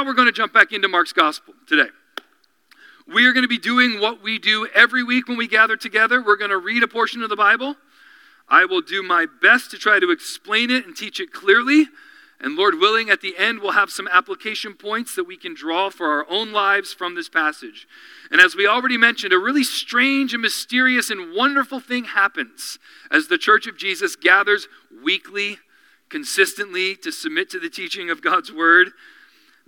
now we're going to jump back into Mark's gospel today. We are going to be doing what we do every week when we gather together. We're going to read a portion of the Bible. I will do my best to try to explain it and teach it clearly. And Lord willing, at the end, we'll have some application points that we can draw for our own lives from this passage. And as we already mentioned, a really strange and mysterious and wonderful thing happens as the Church of Jesus gathers weekly, consistently to submit to the teaching of God's Word.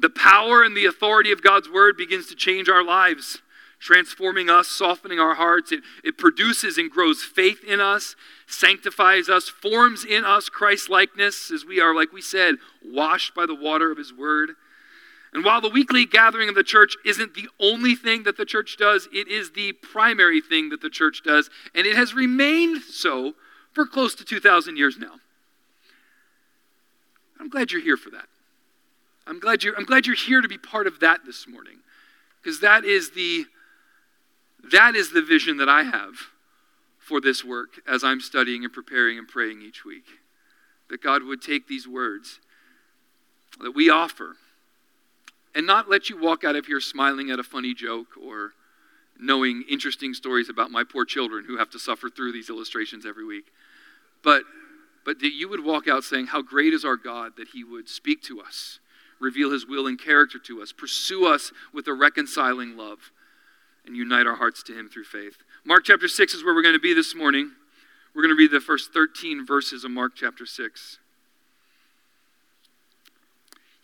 The power and the authority of God's Word begins to change our lives transforming us, softening our hearts. It, it produces and grows faith in us, sanctifies us, forms in us Christ likeness as we are, like we said, washed by the water of His Word. And while the weekly gathering of the church isn't the only thing that the church does, it is the primary thing that the church does, and it has remained so for close to 2,000 years now. I'm glad you're here for that. I'm glad you're, I'm glad you're here to be part of that this morning, because that is the that is the vision that I have for this work as I'm studying and preparing and praying each week. That God would take these words that we offer and not let you walk out of here smiling at a funny joke or knowing interesting stories about my poor children who have to suffer through these illustrations every week. But, but that you would walk out saying, How great is our God that He would speak to us, reveal His will and character to us, pursue us with a reconciling love and unite our hearts to Him through faith. Mark chapter 6 is where we're going to be this morning. We're going to read the first 13 verses of Mark chapter 6.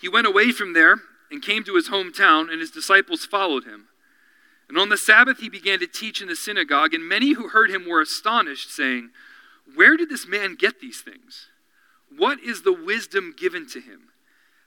He went away from there and came to his hometown, and his disciples followed him. And on the Sabbath he began to teach in the synagogue, and many who heard him were astonished, saying, Where did this man get these things? What is the wisdom given to him?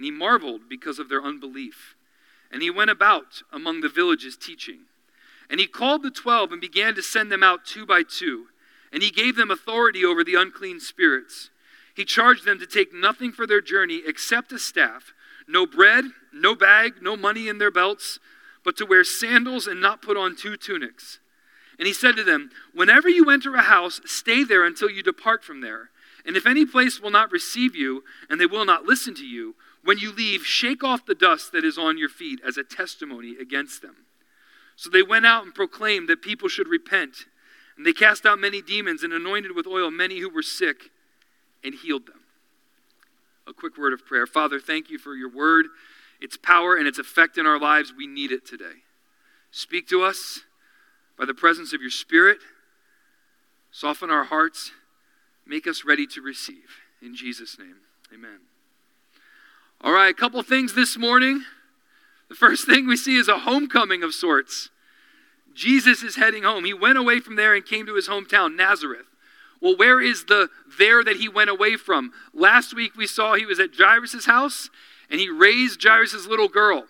And he marveled because of their unbelief. And he went about among the villages teaching. And he called the twelve and began to send them out two by two. And he gave them authority over the unclean spirits. He charged them to take nothing for their journey except a staff, no bread, no bag, no money in their belts, but to wear sandals and not put on two tunics. And he said to them, Whenever you enter a house, stay there until you depart from there. And if any place will not receive you, and they will not listen to you, when you leave, shake off the dust that is on your feet as a testimony against them. So they went out and proclaimed that people should repent. And they cast out many demons and anointed with oil many who were sick and healed them. A quick word of prayer. Father, thank you for your word, its power, and its effect in our lives. We need it today. Speak to us by the presence of your Spirit. Soften our hearts. Make us ready to receive. In Jesus' name, amen. All right, a couple things this morning. The first thing we see is a homecoming of sorts. Jesus is heading home. He went away from there and came to his hometown, Nazareth. Well, where is the there that he went away from? Last week we saw he was at Jairus' house and he raised Jairus' little girl.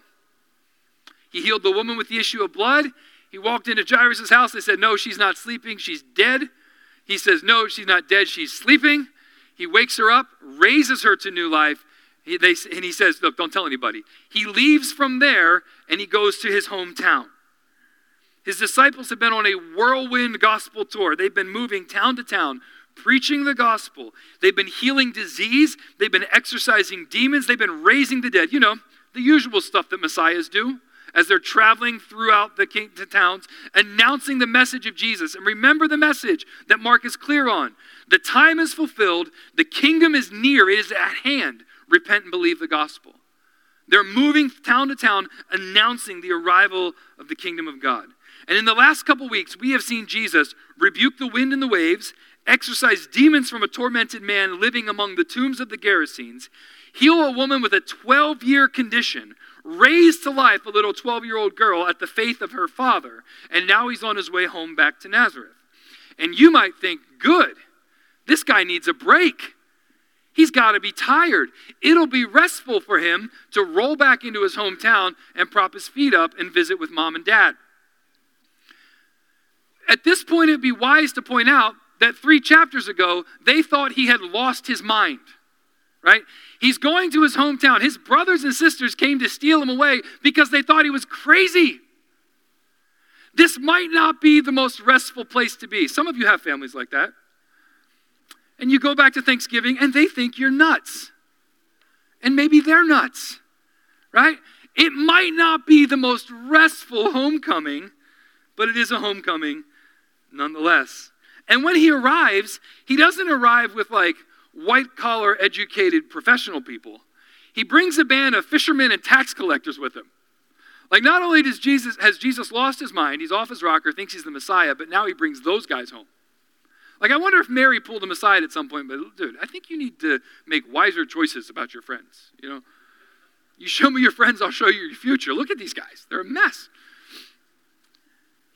He healed the woman with the issue of blood. He walked into Jairus' house. They said, No, she's not sleeping. She's dead. He says, No, she's not dead. She's sleeping. He wakes her up, raises her to new life, he, they, and he says, Look, don't tell anybody. He leaves from there and he goes to his hometown. His disciples have been on a whirlwind gospel tour. They've been moving town to town, preaching the gospel. They've been healing disease. They've been exorcising demons. They've been raising the dead. You know, the usual stuff that messiahs do as they're traveling throughout the, king, the towns, announcing the message of Jesus. And remember the message that Mark is clear on the time is fulfilled, the kingdom is near, it is at hand repent and believe the gospel. They're moving town to town announcing the arrival of the kingdom of God. And in the last couple weeks, we have seen Jesus rebuke the wind and the waves, exorcise demons from a tormented man living among the tombs of the Gerasenes, heal a woman with a 12 year condition, raise to life a little 12 year old girl at the faith of her father, and now he's on his way home back to Nazareth. And you might think, good, this guy needs a break. He's got to be tired. It'll be restful for him to roll back into his hometown and prop his feet up and visit with mom and dad. At this point, it'd be wise to point out that three chapters ago, they thought he had lost his mind, right? He's going to his hometown. His brothers and sisters came to steal him away because they thought he was crazy. This might not be the most restful place to be. Some of you have families like that. And you go back to Thanksgiving and they think you're nuts. And maybe they're nuts, right? It might not be the most restful homecoming, but it is a homecoming nonetheless. And when he arrives, he doesn't arrive with like white collar educated professional people. He brings a band of fishermen and tax collectors with him. Like not only does Jesus has Jesus lost his mind, he's off his rocker, thinks he's the Messiah, but now he brings those guys home. Like I wonder if Mary pulled him aside at some point, but dude, I think you need to make wiser choices about your friends, you know? You show me your friends, I'll show you your future. Look at these guys. They're a mess.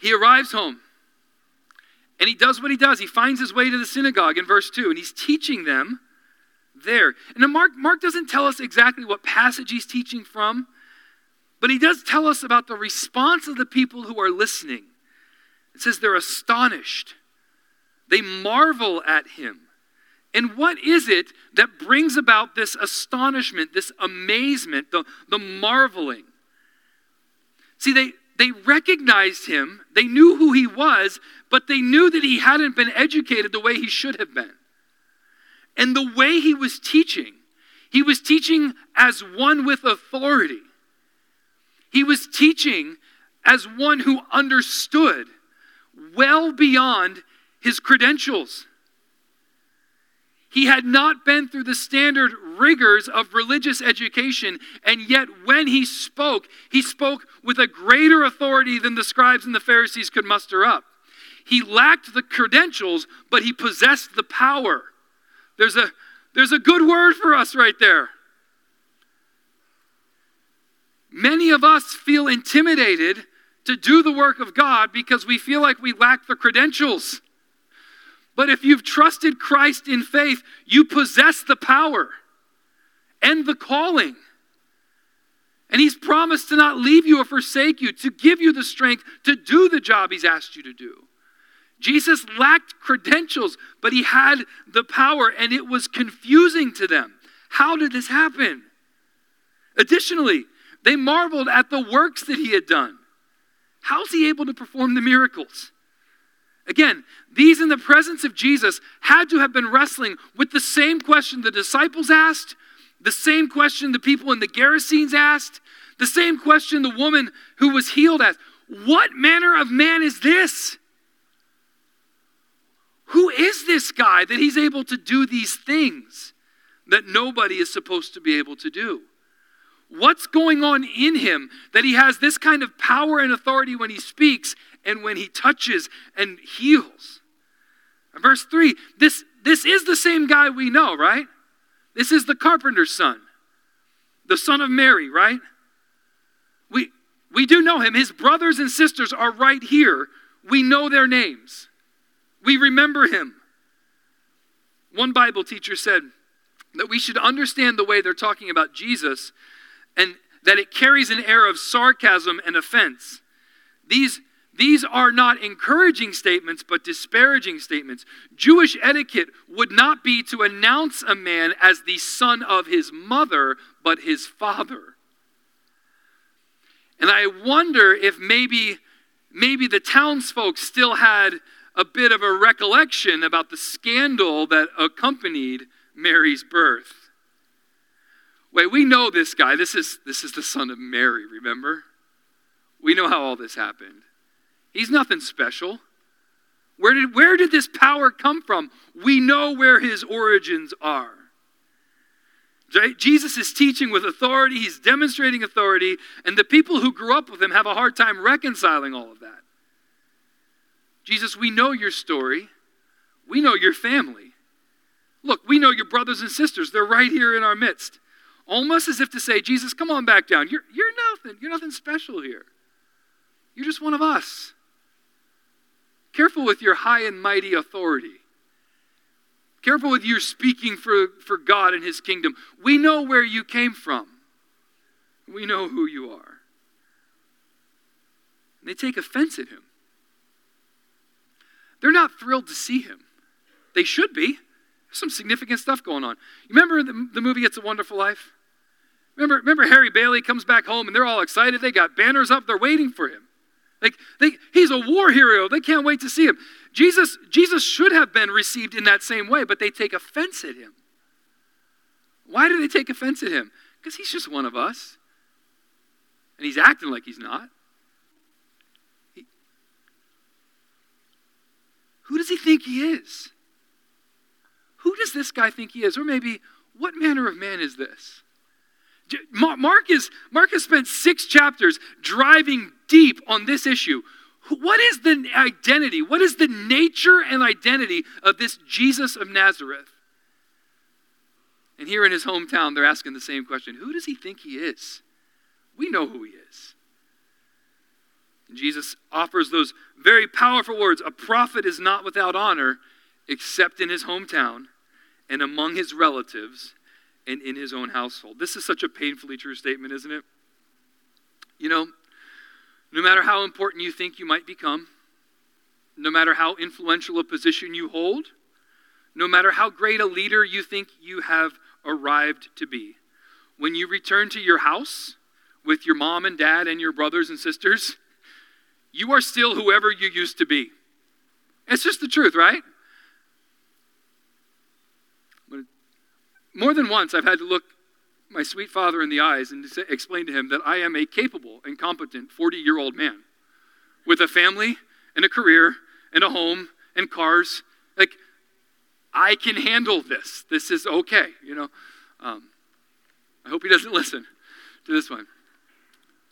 He arrives home. And he does what he does. He finds his way to the synagogue in verse 2, and he's teaching them there. And Mark, Mark doesn't tell us exactly what passage he's teaching from, but he does tell us about the response of the people who are listening. It says they're astonished, they marvel at him. And what is it that brings about this astonishment, this amazement, the, the marveling? See, they, they recognized him, they knew who he was, but they knew that he hadn't been educated the way he should have been. And the way he was teaching, he was teaching as one with authority. He was teaching as one who understood well beyond his credentials. He had not been through the standard rigors of religious education, and yet when he spoke, he spoke with a greater authority than the scribes and the Pharisees could muster up. He lacked the credentials, but he possessed the power. There's a, there's a good word for us right there. Many of us feel intimidated to do the work of God because we feel like we lack the credentials. But if you've trusted Christ in faith, you possess the power and the calling. And He's promised to not leave you or forsake you, to give you the strength to do the job He's asked you to do. Jesus lacked credentials, but He had the power, and it was confusing to them. How did this happen? Additionally, they marveled at the works that He had done. How's He able to perform the miracles? Again, these in the presence of Jesus had to have been wrestling with the same question the disciples asked, the same question the people in the Gerasenes asked, the same question the woman who was healed asked. What manner of man is this? Who is this guy that he's able to do these things that nobody is supposed to be able to do? What's going on in him that he has this kind of power and authority when he speaks and when he touches and heals. Verse 3 this, this is the same guy we know, right? This is the carpenter's son, the son of Mary, right? We, we do know him. His brothers and sisters are right here. We know their names, we remember him. One Bible teacher said that we should understand the way they're talking about Jesus and that it carries an air of sarcasm and offense. These these are not encouraging statements, but disparaging statements. Jewish etiquette would not be to announce a man as the son of his mother, but his father. And I wonder if maybe, maybe the townsfolk still had a bit of a recollection about the scandal that accompanied Mary's birth. Wait, we know this guy. This is, this is the son of Mary, remember? We know how all this happened. He's nothing special. Where did, where did this power come from? We know where his origins are. Jesus is teaching with authority, he's demonstrating authority, and the people who grew up with him have a hard time reconciling all of that. Jesus, we know your story. We know your family. Look, we know your brothers and sisters. They're right here in our midst. Almost as if to say, Jesus, come on back down. You're, you're nothing. You're nothing special here. You're just one of us. Careful with your high and mighty authority. Careful with your speaking for, for God and his kingdom. We know where you came from, we know who you are. And they take offense at him. They're not thrilled to see him. They should be. There's some significant stuff going on. You remember the, the movie It's a Wonderful Life? Remember, remember Harry Bailey comes back home and they're all excited. They got banners up, they're waiting for him. Like they, he's a war hero. They can't wait to see him. Jesus, Jesus should have been received in that same way, but they take offense at him. Why do they take offense at him? Because he's just one of us. And he's acting like he's not. He, who does he think he is? Who does this guy think he is? Or maybe, what manner of man is this? Mark, is, Mark has spent six chapters driving deep on this issue. What is the identity? What is the nature and identity of this Jesus of Nazareth? And here in his hometown, they're asking the same question Who does he think he is? We know who he is. And Jesus offers those very powerful words A prophet is not without honor except in his hometown and among his relatives and in his own household. This is such a painfully true statement, isn't it? You know, no matter how important you think you might become, no matter how influential a position you hold, no matter how great a leader you think you have arrived to be, when you return to your house with your mom and dad and your brothers and sisters, you are still whoever you used to be. It's just the truth, right? More than once, I've had to look my sweet father in the eyes and explain to him that I am a capable and competent 40 year old man with a family and a career and a home and cars. Like, I can handle this. This is okay, you know. Um, I hope he doesn't listen to this one.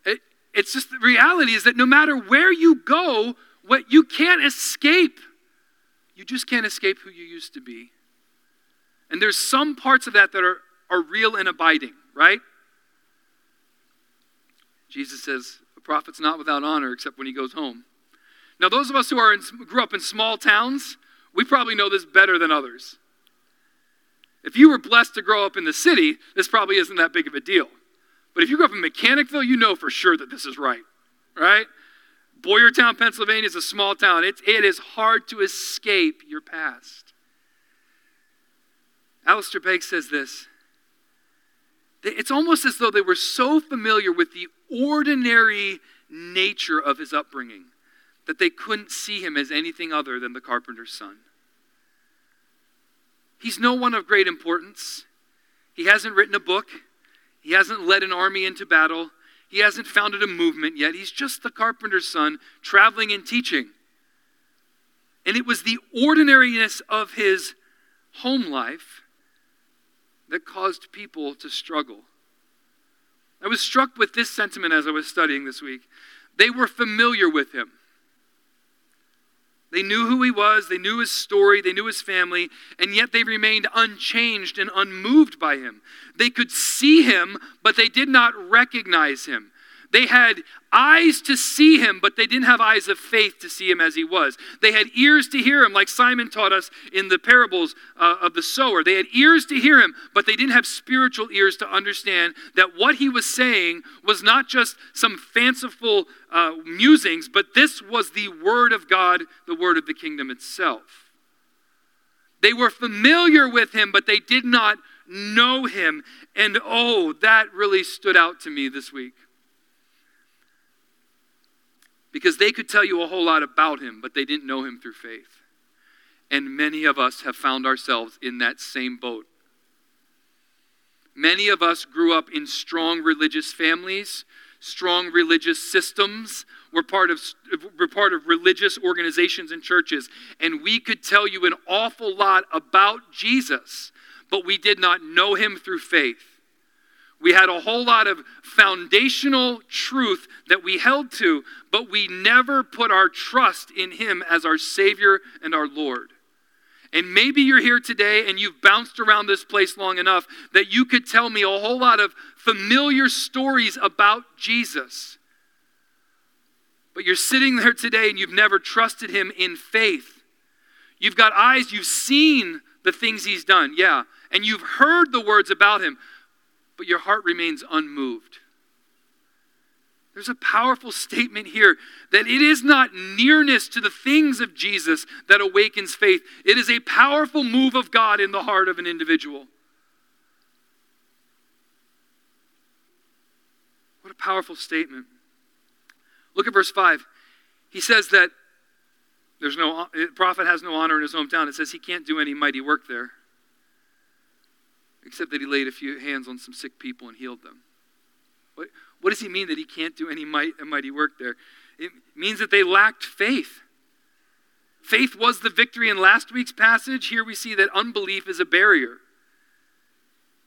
It, it's just the reality is that no matter where you go, what you can't escape, you just can't escape who you used to be. And there's some parts of that that are, are real and abiding, right? Jesus says, a prophet's not without honor except when he goes home. Now, those of us who are in, grew up in small towns, we probably know this better than others. If you were blessed to grow up in the city, this probably isn't that big of a deal. But if you grew up in Mechanicville, you know for sure that this is right, right? Boyertown, Pennsylvania is a small town. It's, it is hard to escape your past. Alistair Begg says this it's almost as though they were so familiar with the ordinary nature of his upbringing that they couldn't see him as anything other than the carpenter's son. He's no one of great importance. He hasn't written a book. He hasn't led an army into battle. He hasn't founded a movement yet. He's just the carpenter's son traveling and teaching. And it was the ordinariness of his home life that caused people to struggle. I was struck with this sentiment as I was studying this week. They were familiar with him. They knew who he was, they knew his story, they knew his family, and yet they remained unchanged and unmoved by him. They could see him, but they did not recognize him. They had eyes to see him, but they didn't have eyes of faith to see him as he was. They had ears to hear him, like Simon taught us in the parables uh, of the sower. They had ears to hear him, but they didn't have spiritual ears to understand that what he was saying was not just some fanciful uh, musings, but this was the word of God, the word of the kingdom itself. They were familiar with him, but they did not know him. And oh, that really stood out to me this week because they could tell you a whole lot about him, but they didn't know him through faith. And many of us have found ourselves in that same boat. Many of us grew up in strong religious families, strong religious systems. We're part of, we're part of religious organizations and churches, and we could tell you an awful lot about Jesus, but we did not know him through faith. We had a whole lot of foundational truth that we held to, but we never put our trust in Him as our Savior and our Lord. And maybe you're here today and you've bounced around this place long enough that you could tell me a whole lot of familiar stories about Jesus. But you're sitting there today and you've never trusted Him in faith. You've got eyes, you've seen the things he's done, yeah. And you've heard the words about him, but your heart remains unmoved. There's a powerful statement here that it is not nearness to the things of Jesus that awakens faith. It is a powerful move of God in the heart of an individual. What a powerful statement. Look at verse 5. He says that there's no prophet has no honor in his hometown. It says he can't do any mighty work there. Except that he laid a few hands on some sick people and healed them. What, what does he mean that he can't do any might, mighty work there? It means that they lacked faith. Faith was the victory in last week's passage. Here we see that unbelief is a barrier.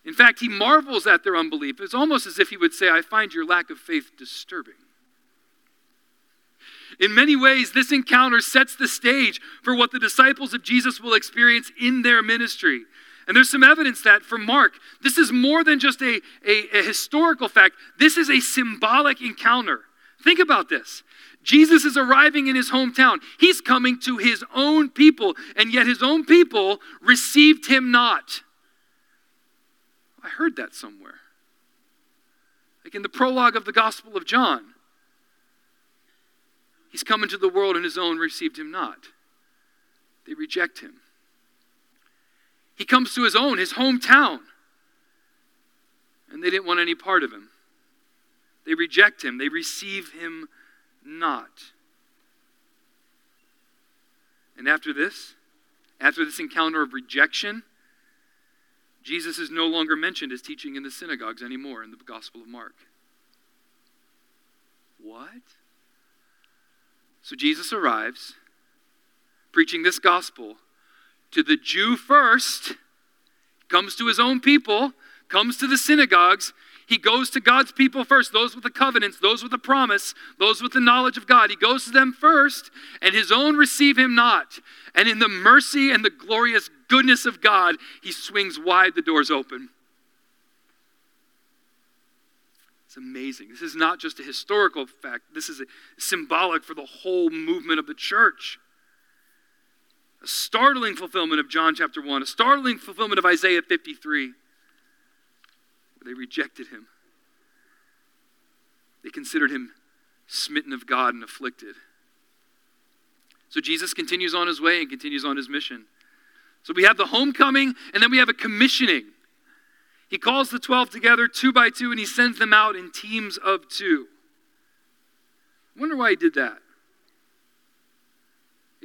In fact, he marvels at their unbelief. It's almost as if he would say, I find your lack of faith disturbing. In many ways, this encounter sets the stage for what the disciples of Jesus will experience in their ministry. And there's some evidence that from Mark, this is more than just a, a, a, historical fact, this is a symbolic encounter. Think about this. Jesus is arriving in his hometown. He's coming to his own people, and yet his own people received him not. I heard that somewhere. Like in the prologue of the Gospel of John. He's come into the world, and his own received him not. They reject him. He comes to his own, his hometown. And they didn't want any part of him. They reject him, they receive him not. And after this, after this encounter of rejection, Jesus is no longer mentioned as teaching in the synagogues anymore in the Gospel of Mark. What? So Jesus arrives, preaching this gospel to the Jew first, comes to his own people, comes to the synagogues. He goes to God's people first, those with the covenants, those with the promise, those with the knowledge of God. He goes to them first, and his own receive him not. And in the mercy and the glorious goodness of God, he swings wide the doors open. It's amazing. This is not just a historical fact, this is symbolic for the whole movement of the church a startling fulfillment of John chapter 1, a startling fulfillment of Isaiah 53, where they rejected him. They considered him smitten of God and afflicted. So Jesus continues on his way and continues on his mission. So we have the homecoming and then we have a commissioning. He calls the 12 together two by two and he sends them out in teams of two. I wonder why he did that.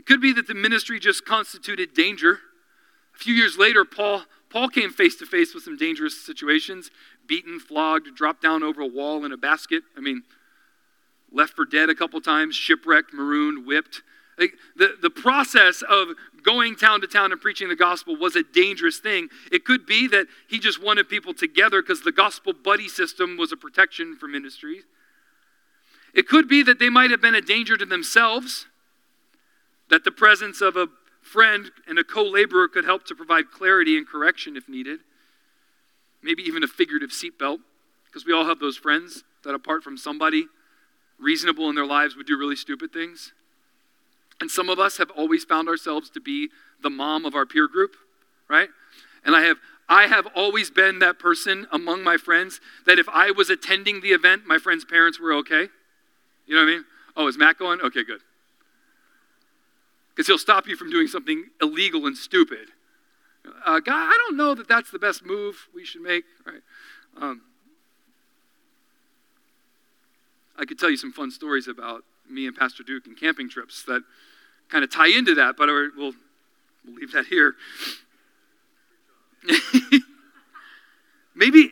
It could be that the ministry just constituted danger. A few years later, Paul, Paul came face to face with some dangerous situations beaten, flogged, dropped down over a wall in a basket. I mean, left for dead a couple times, shipwrecked, marooned, whipped. Like the, the process of going town to town and preaching the gospel was a dangerous thing. It could be that he just wanted people together because the gospel buddy system was a protection for ministries. It could be that they might have been a danger to themselves that the presence of a friend and a co laborer could help to provide clarity and correction if needed. Maybe even a figurative seatbelt, because we all have those friends that, apart from somebody reasonable in their lives, would do really stupid things. And some of us have always found ourselves to be the mom of our peer group, right? And I have I have always been that person among my friends that if I was attending the event, my friends' parents were okay. You know what I mean? Oh, is Matt going? Okay, good because he'll stop you from doing something illegal and stupid. Uh, God, I don't know that that's the best move we should make, right? Um, I could tell you some fun stories about me and Pastor Duke and camping trips that kind of tie into that, but we'll, we'll leave that here. Maybe,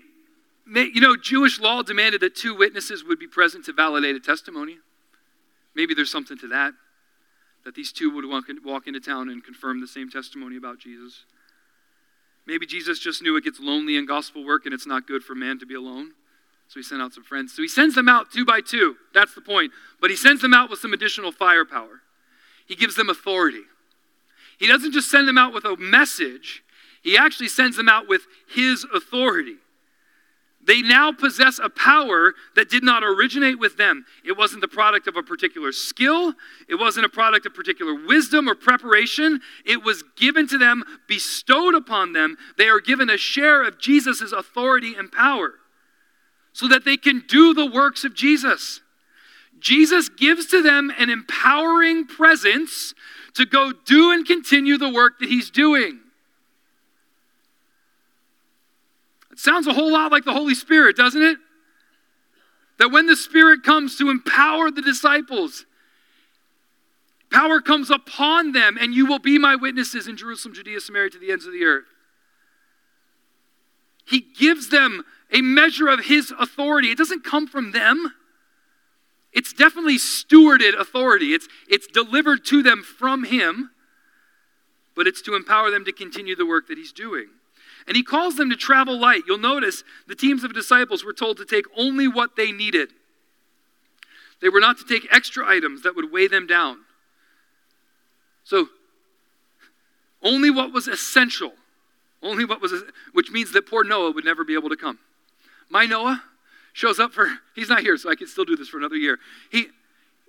you know, Jewish law demanded that two witnesses would be present to validate a testimony. Maybe there's something to that that these two would walk, in, walk into town and confirm the same testimony about Jesus. Maybe Jesus just knew it gets lonely in gospel work and it's not good for man to be alone. So he sent out some friends. So he sends them out two by two. That's the point. But he sends them out with some additional firepower. He gives them authority. He doesn't just send them out with a message, he actually sends them out with his authority. They now possess a power that did not originate with them. It wasn't the product of a particular skill, it wasn't a product of particular wisdom or preparation. It was given to them, bestowed upon them. They are given a share of Jesus' authority and power so that they can do the works of Jesus. Jesus gives to them an empowering presence to go do and continue the work that he's doing. Sounds a whole lot like the Holy Spirit, doesn't it? That when the Spirit comes to empower the disciples, power comes upon them, and you will be my witnesses in Jerusalem, Judea, Samaria, to the ends of the earth. He gives them a measure of His authority. It doesn't come from them. It's definitely stewarded authority. It's, it's delivered to them from Him, but it's to empower them to continue the work that He's doing. And he calls them to travel light. You'll notice the teams of disciples were told to take only what they needed. They were not to take extra items that would weigh them down. So, only what was essential. Only what was, which means that poor Noah would never be able to come. My Noah shows up for, he's not here, so I can still do this for another year. He,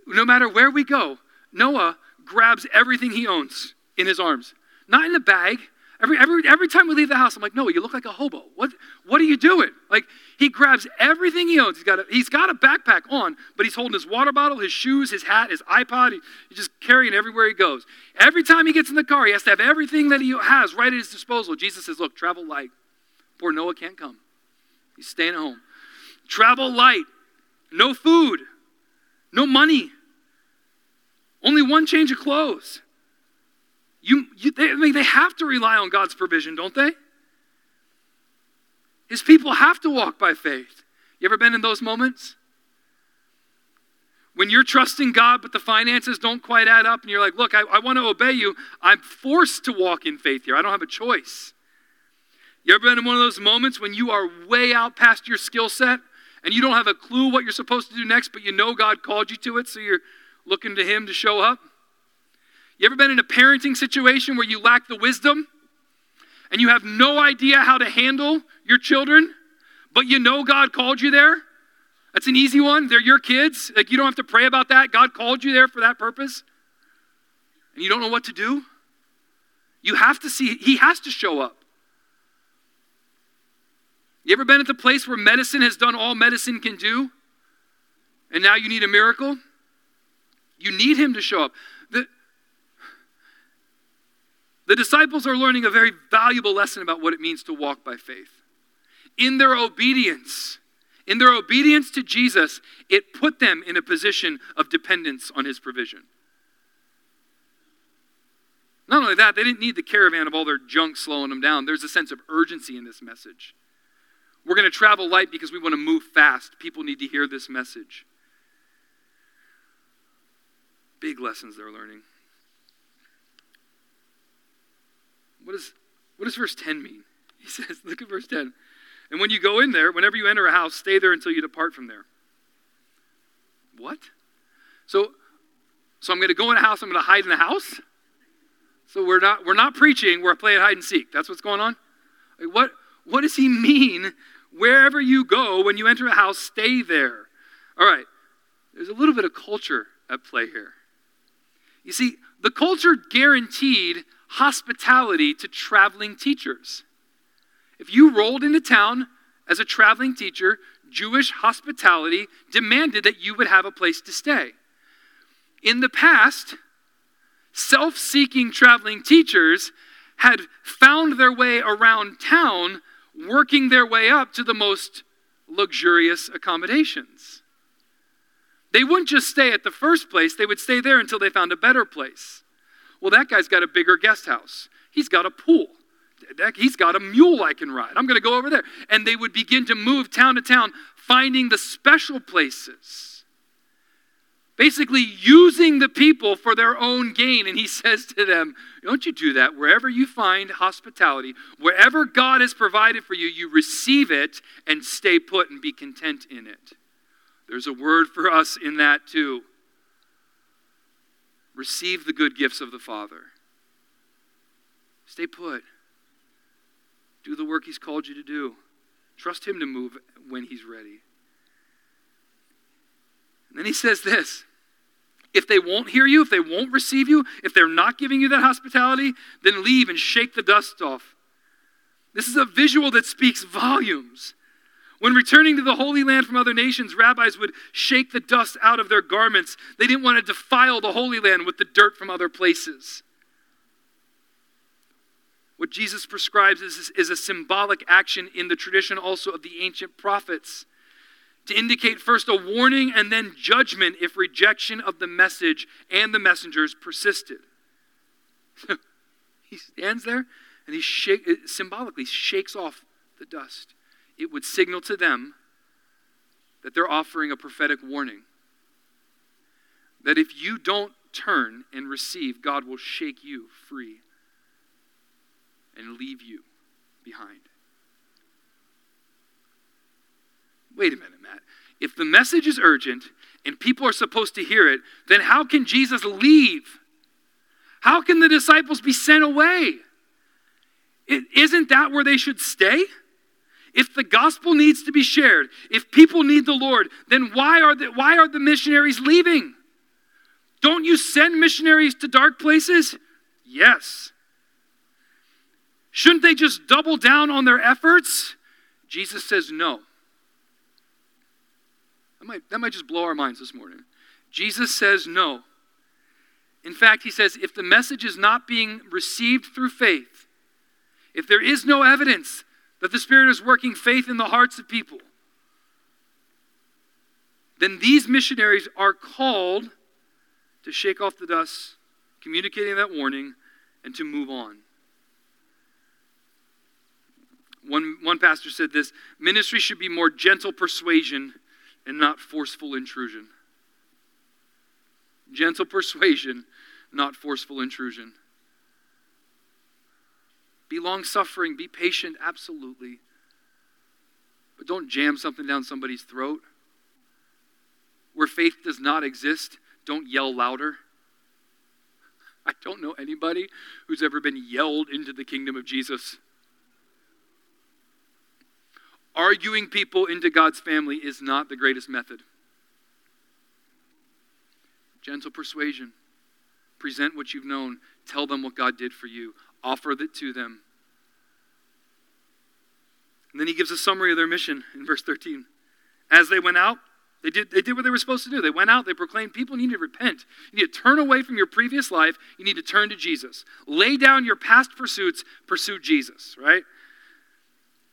no matter where we go, Noah grabs everything he owns in his arms. Not in a bag, Every, every, every time we leave the house, I'm like, Noah, you look like a hobo. What, what are you doing? Like, he grabs everything he owns. He's got, a, he's got a backpack on, but he's holding his water bottle, his shoes, his hat, his iPod. He, he's just carrying everywhere he goes. Every time he gets in the car, he has to have everything that he has right at his disposal. Jesus says, Look, travel light. Poor Noah can't come. He's staying at home. Travel light. No food. No money. Only one change of clothes. You, you they, I mean, they have to rely on God's provision, don't they? His people have to walk by faith. You ever been in those moments? When you're trusting God, but the finances don't quite add up, and you're like, look, I, I want to obey you. I'm forced to walk in faith here. I don't have a choice. You ever been in one of those moments when you are way out past your skill set and you don't have a clue what you're supposed to do next, but you know God called you to it, so you're looking to Him to show up? You ever been in a parenting situation where you lack the wisdom and you have no idea how to handle your children, but you know God called you there? That's an easy one. They're your kids. Like you don't have to pray about that. God called you there for that purpose. And you don't know what to do? You have to see, He has to show up. You ever been at the place where medicine has done all medicine can do? And now you need a miracle? You need Him to show up. The, the disciples are learning a very valuable lesson about what it means to walk by faith. In their obedience, in their obedience to Jesus, it put them in a position of dependence on his provision. Not only that, they didn't need the caravan of all their junk slowing them down. There's a sense of urgency in this message. We're going to travel light because we want to move fast. People need to hear this message. Big lessons they're learning. What, is, what does verse 10 mean? He says, look at verse 10. And when you go in there, whenever you enter a house, stay there until you depart from there. What? So, so I'm going to go in a house, I'm going to hide in a house? So we're not, we're not preaching, we're playing hide and seek. That's what's going on? Like what, what does he mean? Wherever you go, when you enter a house, stay there. All right, there's a little bit of culture at play here. You see, the culture guaranteed hospitality to traveling teachers. If you rolled into town as a traveling teacher, Jewish hospitality demanded that you would have a place to stay. In the past, self seeking traveling teachers had found their way around town, working their way up to the most luxurious accommodations. They wouldn't just stay at the first place, they would stay there until they found a better place. Well, that guy's got a bigger guest house. He's got a pool. He's got a mule I can ride. I'm going to go over there. And they would begin to move town to town, finding the special places. Basically, using the people for their own gain. And he says to them, Don't you do that. Wherever you find hospitality, wherever God has provided for you, you receive it and stay put and be content in it. There's a word for us in that too. Receive the good gifts of the Father. Stay put. Do the work He's called you to do. Trust Him to move when He's ready. And then He says this if they won't hear you, if they won't receive you, if they're not giving you that hospitality, then leave and shake the dust off. This is a visual that speaks volumes. When returning to the Holy Land from other nations, rabbis would shake the dust out of their garments. They didn't want to defile the Holy Land with the dirt from other places. What Jesus prescribes is, is a symbolic action in the tradition also of the ancient prophets to indicate first a warning and then judgment if rejection of the message and the messengers persisted. he stands there and he shake, symbolically shakes off the dust. It would signal to them that they're offering a prophetic warning. That if you don't turn and receive, God will shake you free and leave you behind. Wait a minute, Matt. If the message is urgent and people are supposed to hear it, then how can Jesus leave? How can the disciples be sent away? is isn't that where they should stay? If the gospel needs to be shared, if people need the Lord, then why are the, why are the missionaries leaving? Don't you send missionaries to dark places? Yes. Shouldn't they just double down on their efforts? Jesus says no. That might, that might just blow our minds this morning. Jesus says no. In fact, he says if the message is not being received through faith, if there is no evidence that the Spirit is working faith in the hearts of people, then these missionaries are called to shake off the dust, communicating that warning, and to move on. One, one pastor said this ministry should be more gentle persuasion and not forceful intrusion. Gentle persuasion, not forceful intrusion. Be long suffering, be patient, absolutely. But don't jam something down somebody's throat. Where faith does not exist, don't yell louder. I don't know anybody who's ever been yelled into the kingdom of Jesus. Arguing people into God's family is not the greatest method. Gentle persuasion. Present what you've known. Tell them what God did for you. Offer it to them. And then he gives a summary of their mission in verse 13. As they went out, they did, they did what they were supposed to do. They went out, they proclaimed people need to repent. You need to turn away from your previous life. You need to turn to Jesus. Lay down your past pursuits, pursue Jesus, right?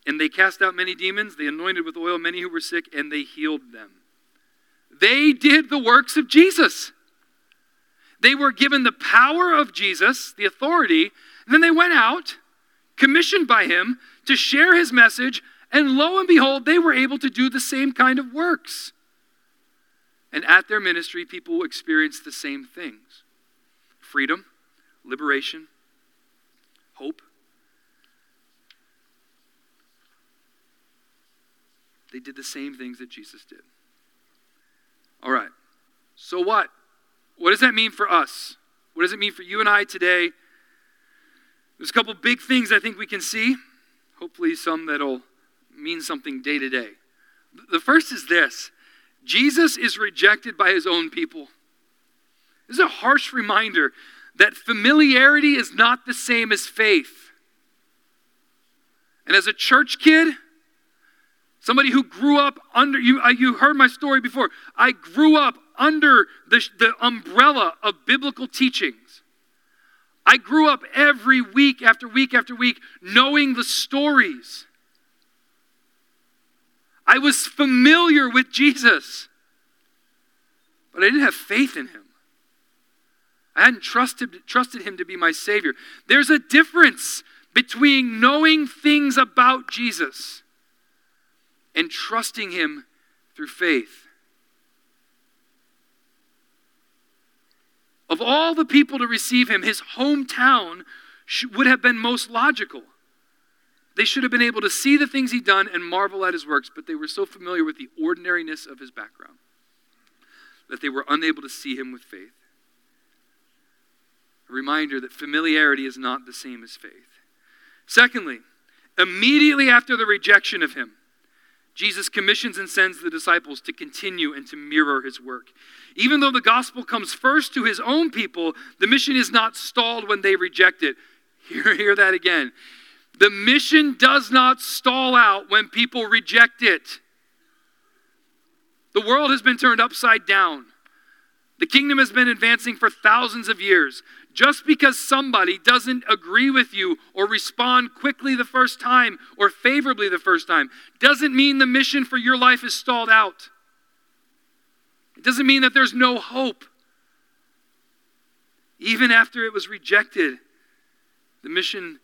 And they cast out many demons, they anointed with oil many who were sick, and they healed them. They did the works of Jesus. They were given the power of Jesus, the authority, then they went out, commissioned by him, to share his message, and lo and behold, they were able to do the same kind of works. And at their ministry, people experienced the same things freedom, liberation, hope, They did the same things that Jesus did. All right. So what? What does that mean for us? What does it mean for you and I today? There's a couple big things I think we can see. Hopefully, some that'll mean something day to day. The first is this Jesus is rejected by his own people. This is a harsh reminder that familiarity is not the same as faith. And as a church kid, Somebody who grew up under, you, uh, you heard my story before. I grew up under the, the umbrella of biblical teachings. I grew up every week after week after week knowing the stories. I was familiar with Jesus, but I didn't have faith in him. I hadn't trusted, trusted him to be my Savior. There's a difference between knowing things about Jesus and trusting Him through faith. Of all the people to receive Him, His hometown would have been most logical. They should have been able to see the things He'd done and marvel at His works, but they were so familiar with the ordinariness of His background that they were unable to see Him with faith. A reminder that familiarity is not the same as faith. Secondly, immediately after the rejection of Him, Jesus commissions and sends the disciples to continue and to mirror his work. Even though the gospel comes first to his own people, the mission is not stalled when they reject it. Hear, hear that again. The mission does not stall out when people reject it. The world has been turned upside down. The kingdom has been advancing for thousands of years. Just because somebody doesn't agree with you or respond quickly the first time or favorably the first time doesn't mean the mission for your life is stalled out. It doesn't mean that there's no hope. Even after it was rejected, the mission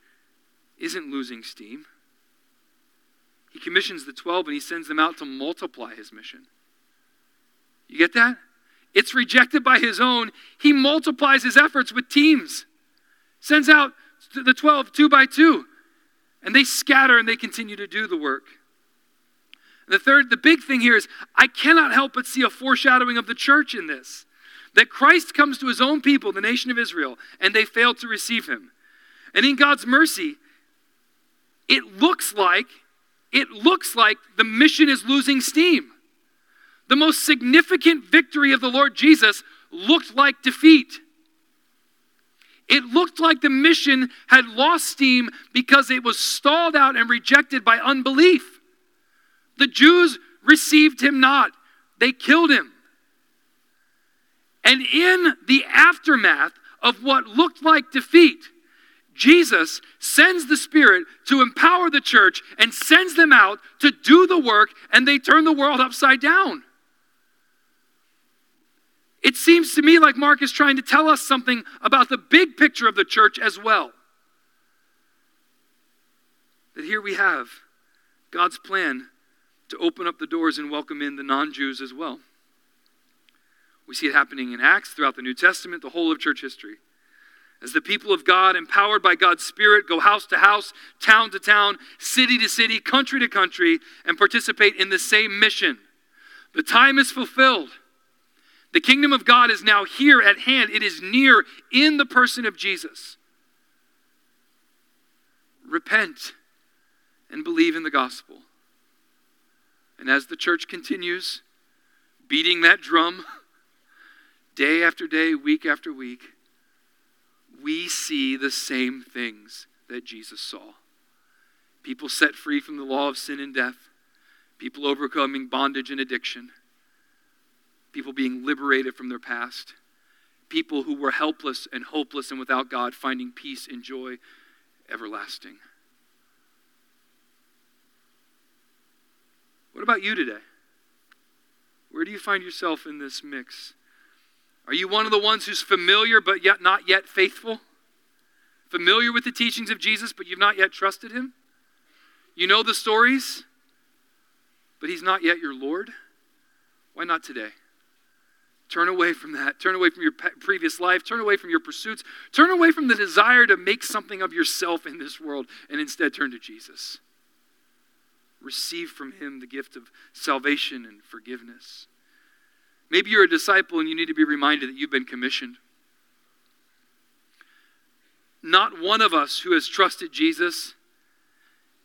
isn't losing steam. He commissions the 12 and he sends them out to multiply his mission. You get that? It's rejected by his own. He multiplies his efforts with teams, sends out the 12 two by two, and they scatter and they continue to do the work. the third, the big thing here is I cannot help but see a foreshadowing of the church in this. That Christ comes to his own people, the nation of Israel, and they fail to receive him. And in God's mercy, it looks like it looks like the mission is losing steam. The most significant victory of the Lord Jesus looked like defeat. It looked like the mission had lost steam because it was stalled out and rejected by unbelief. The Jews received him not, they killed him. And in the aftermath of what looked like defeat, Jesus sends the Spirit to empower the church and sends them out to do the work, and they turn the world upside down. It seems to me like Mark is trying to tell us something about the big picture of the church as well. That here we have God's plan to open up the doors and welcome in the non Jews as well. We see it happening in Acts, throughout the New Testament, the whole of church history. As the people of God, empowered by God's Spirit, go house to house, town to town, city to city, country to country, and participate in the same mission. The time is fulfilled. The kingdom of God is now here at hand, it is near in the person of Jesus. Repent and believe in the gospel. And as the church continues beating that drum day after day, week after week, we see the same things that Jesus saw. People set free from the law of sin and death, people overcoming bondage and addiction people being liberated from their past, people who were helpless and hopeless and without God finding peace and joy everlasting. What about you today? Where do you find yourself in this mix? Are you one of the ones who's familiar but yet not yet faithful? Familiar with the teachings of Jesus, but you've not yet trusted him? You know the stories, but he's not yet your Lord? Why not today? Turn away from that. Turn away from your previous life. Turn away from your pursuits. Turn away from the desire to make something of yourself in this world and instead turn to Jesus. Receive from Him the gift of salvation and forgiveness. Maybe you're a disciple and you need to be reminded that you've been commissioned. Not one of us who has trusted Jesus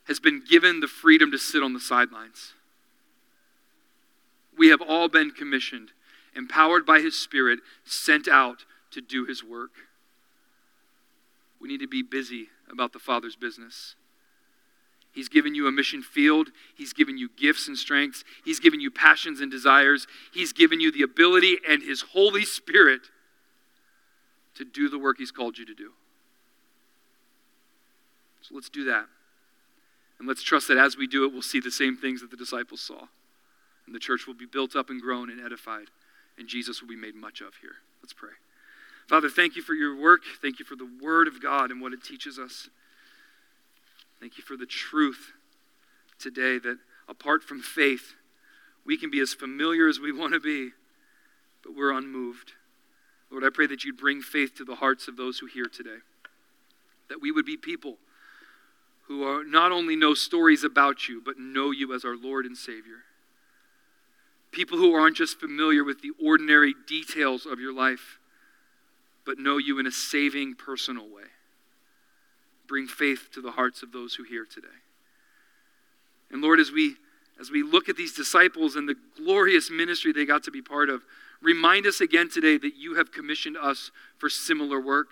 has been given the freedom to sit on the sidelines. We have all been commissioned empowered by His Spirit, sent out to do His work. We need to be busy about the Father's business. He's given you a mission field. He's given you gifts and strengths. He's given you passions and desires. He's given you the ability and His Holy Spirit to do the work He's called you to do. So let's do that. And let's trust that as we do it, we'll see the same things that the disciples saw. And the church will be built up and grown and edified and Jesus will be made much of here. Let's pray. Father, thank you for your work. Thank you for the Word of God and what it teaches us. Thank you for the truth today that apart from faith, we can be as familiar as we want to be, but we're unmoved. Lord, I pray that you'd bring faith to the hearts of those who hear today. That we would be people who are not only know stories about you, but know you as our Lord and Savior. People who aren't just familiar with the ordinary details of your life, but know you in a saving, personal way. Bring faith to the hearts of those who hear today. And Lord, as we as we look at these disciples and the glorious ministry they got to be part of, remind us again today that you have commissioned us for similar work.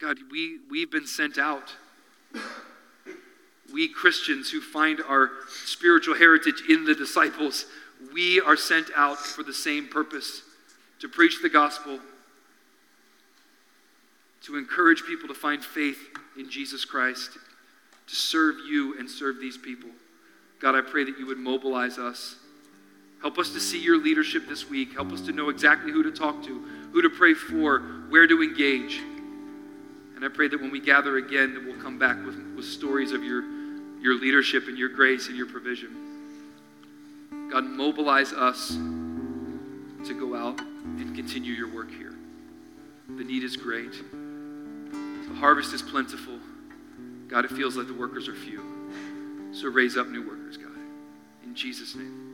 God, we, we've been sent out. We Christians who find our spiritual heritage in the disciples, we are sent out for the same purpose to preach the gospel, to encourage people to find faith in Jesus Christ to serve you and serve these people. God, I pray that you would mobilize us. Help us to see your leadership this week. Help us to know exactly who to talk to, who to pray for, where to engage. And I pray that when we gather again, that we'll come back with, with stories of your, your leadership and your grace and your provision. God, mobilize us to go out and continue your work here. The need is great. The harvest is plentiful. God, it feels like the workers are few. So raise up new workers, God. In Jesus' name.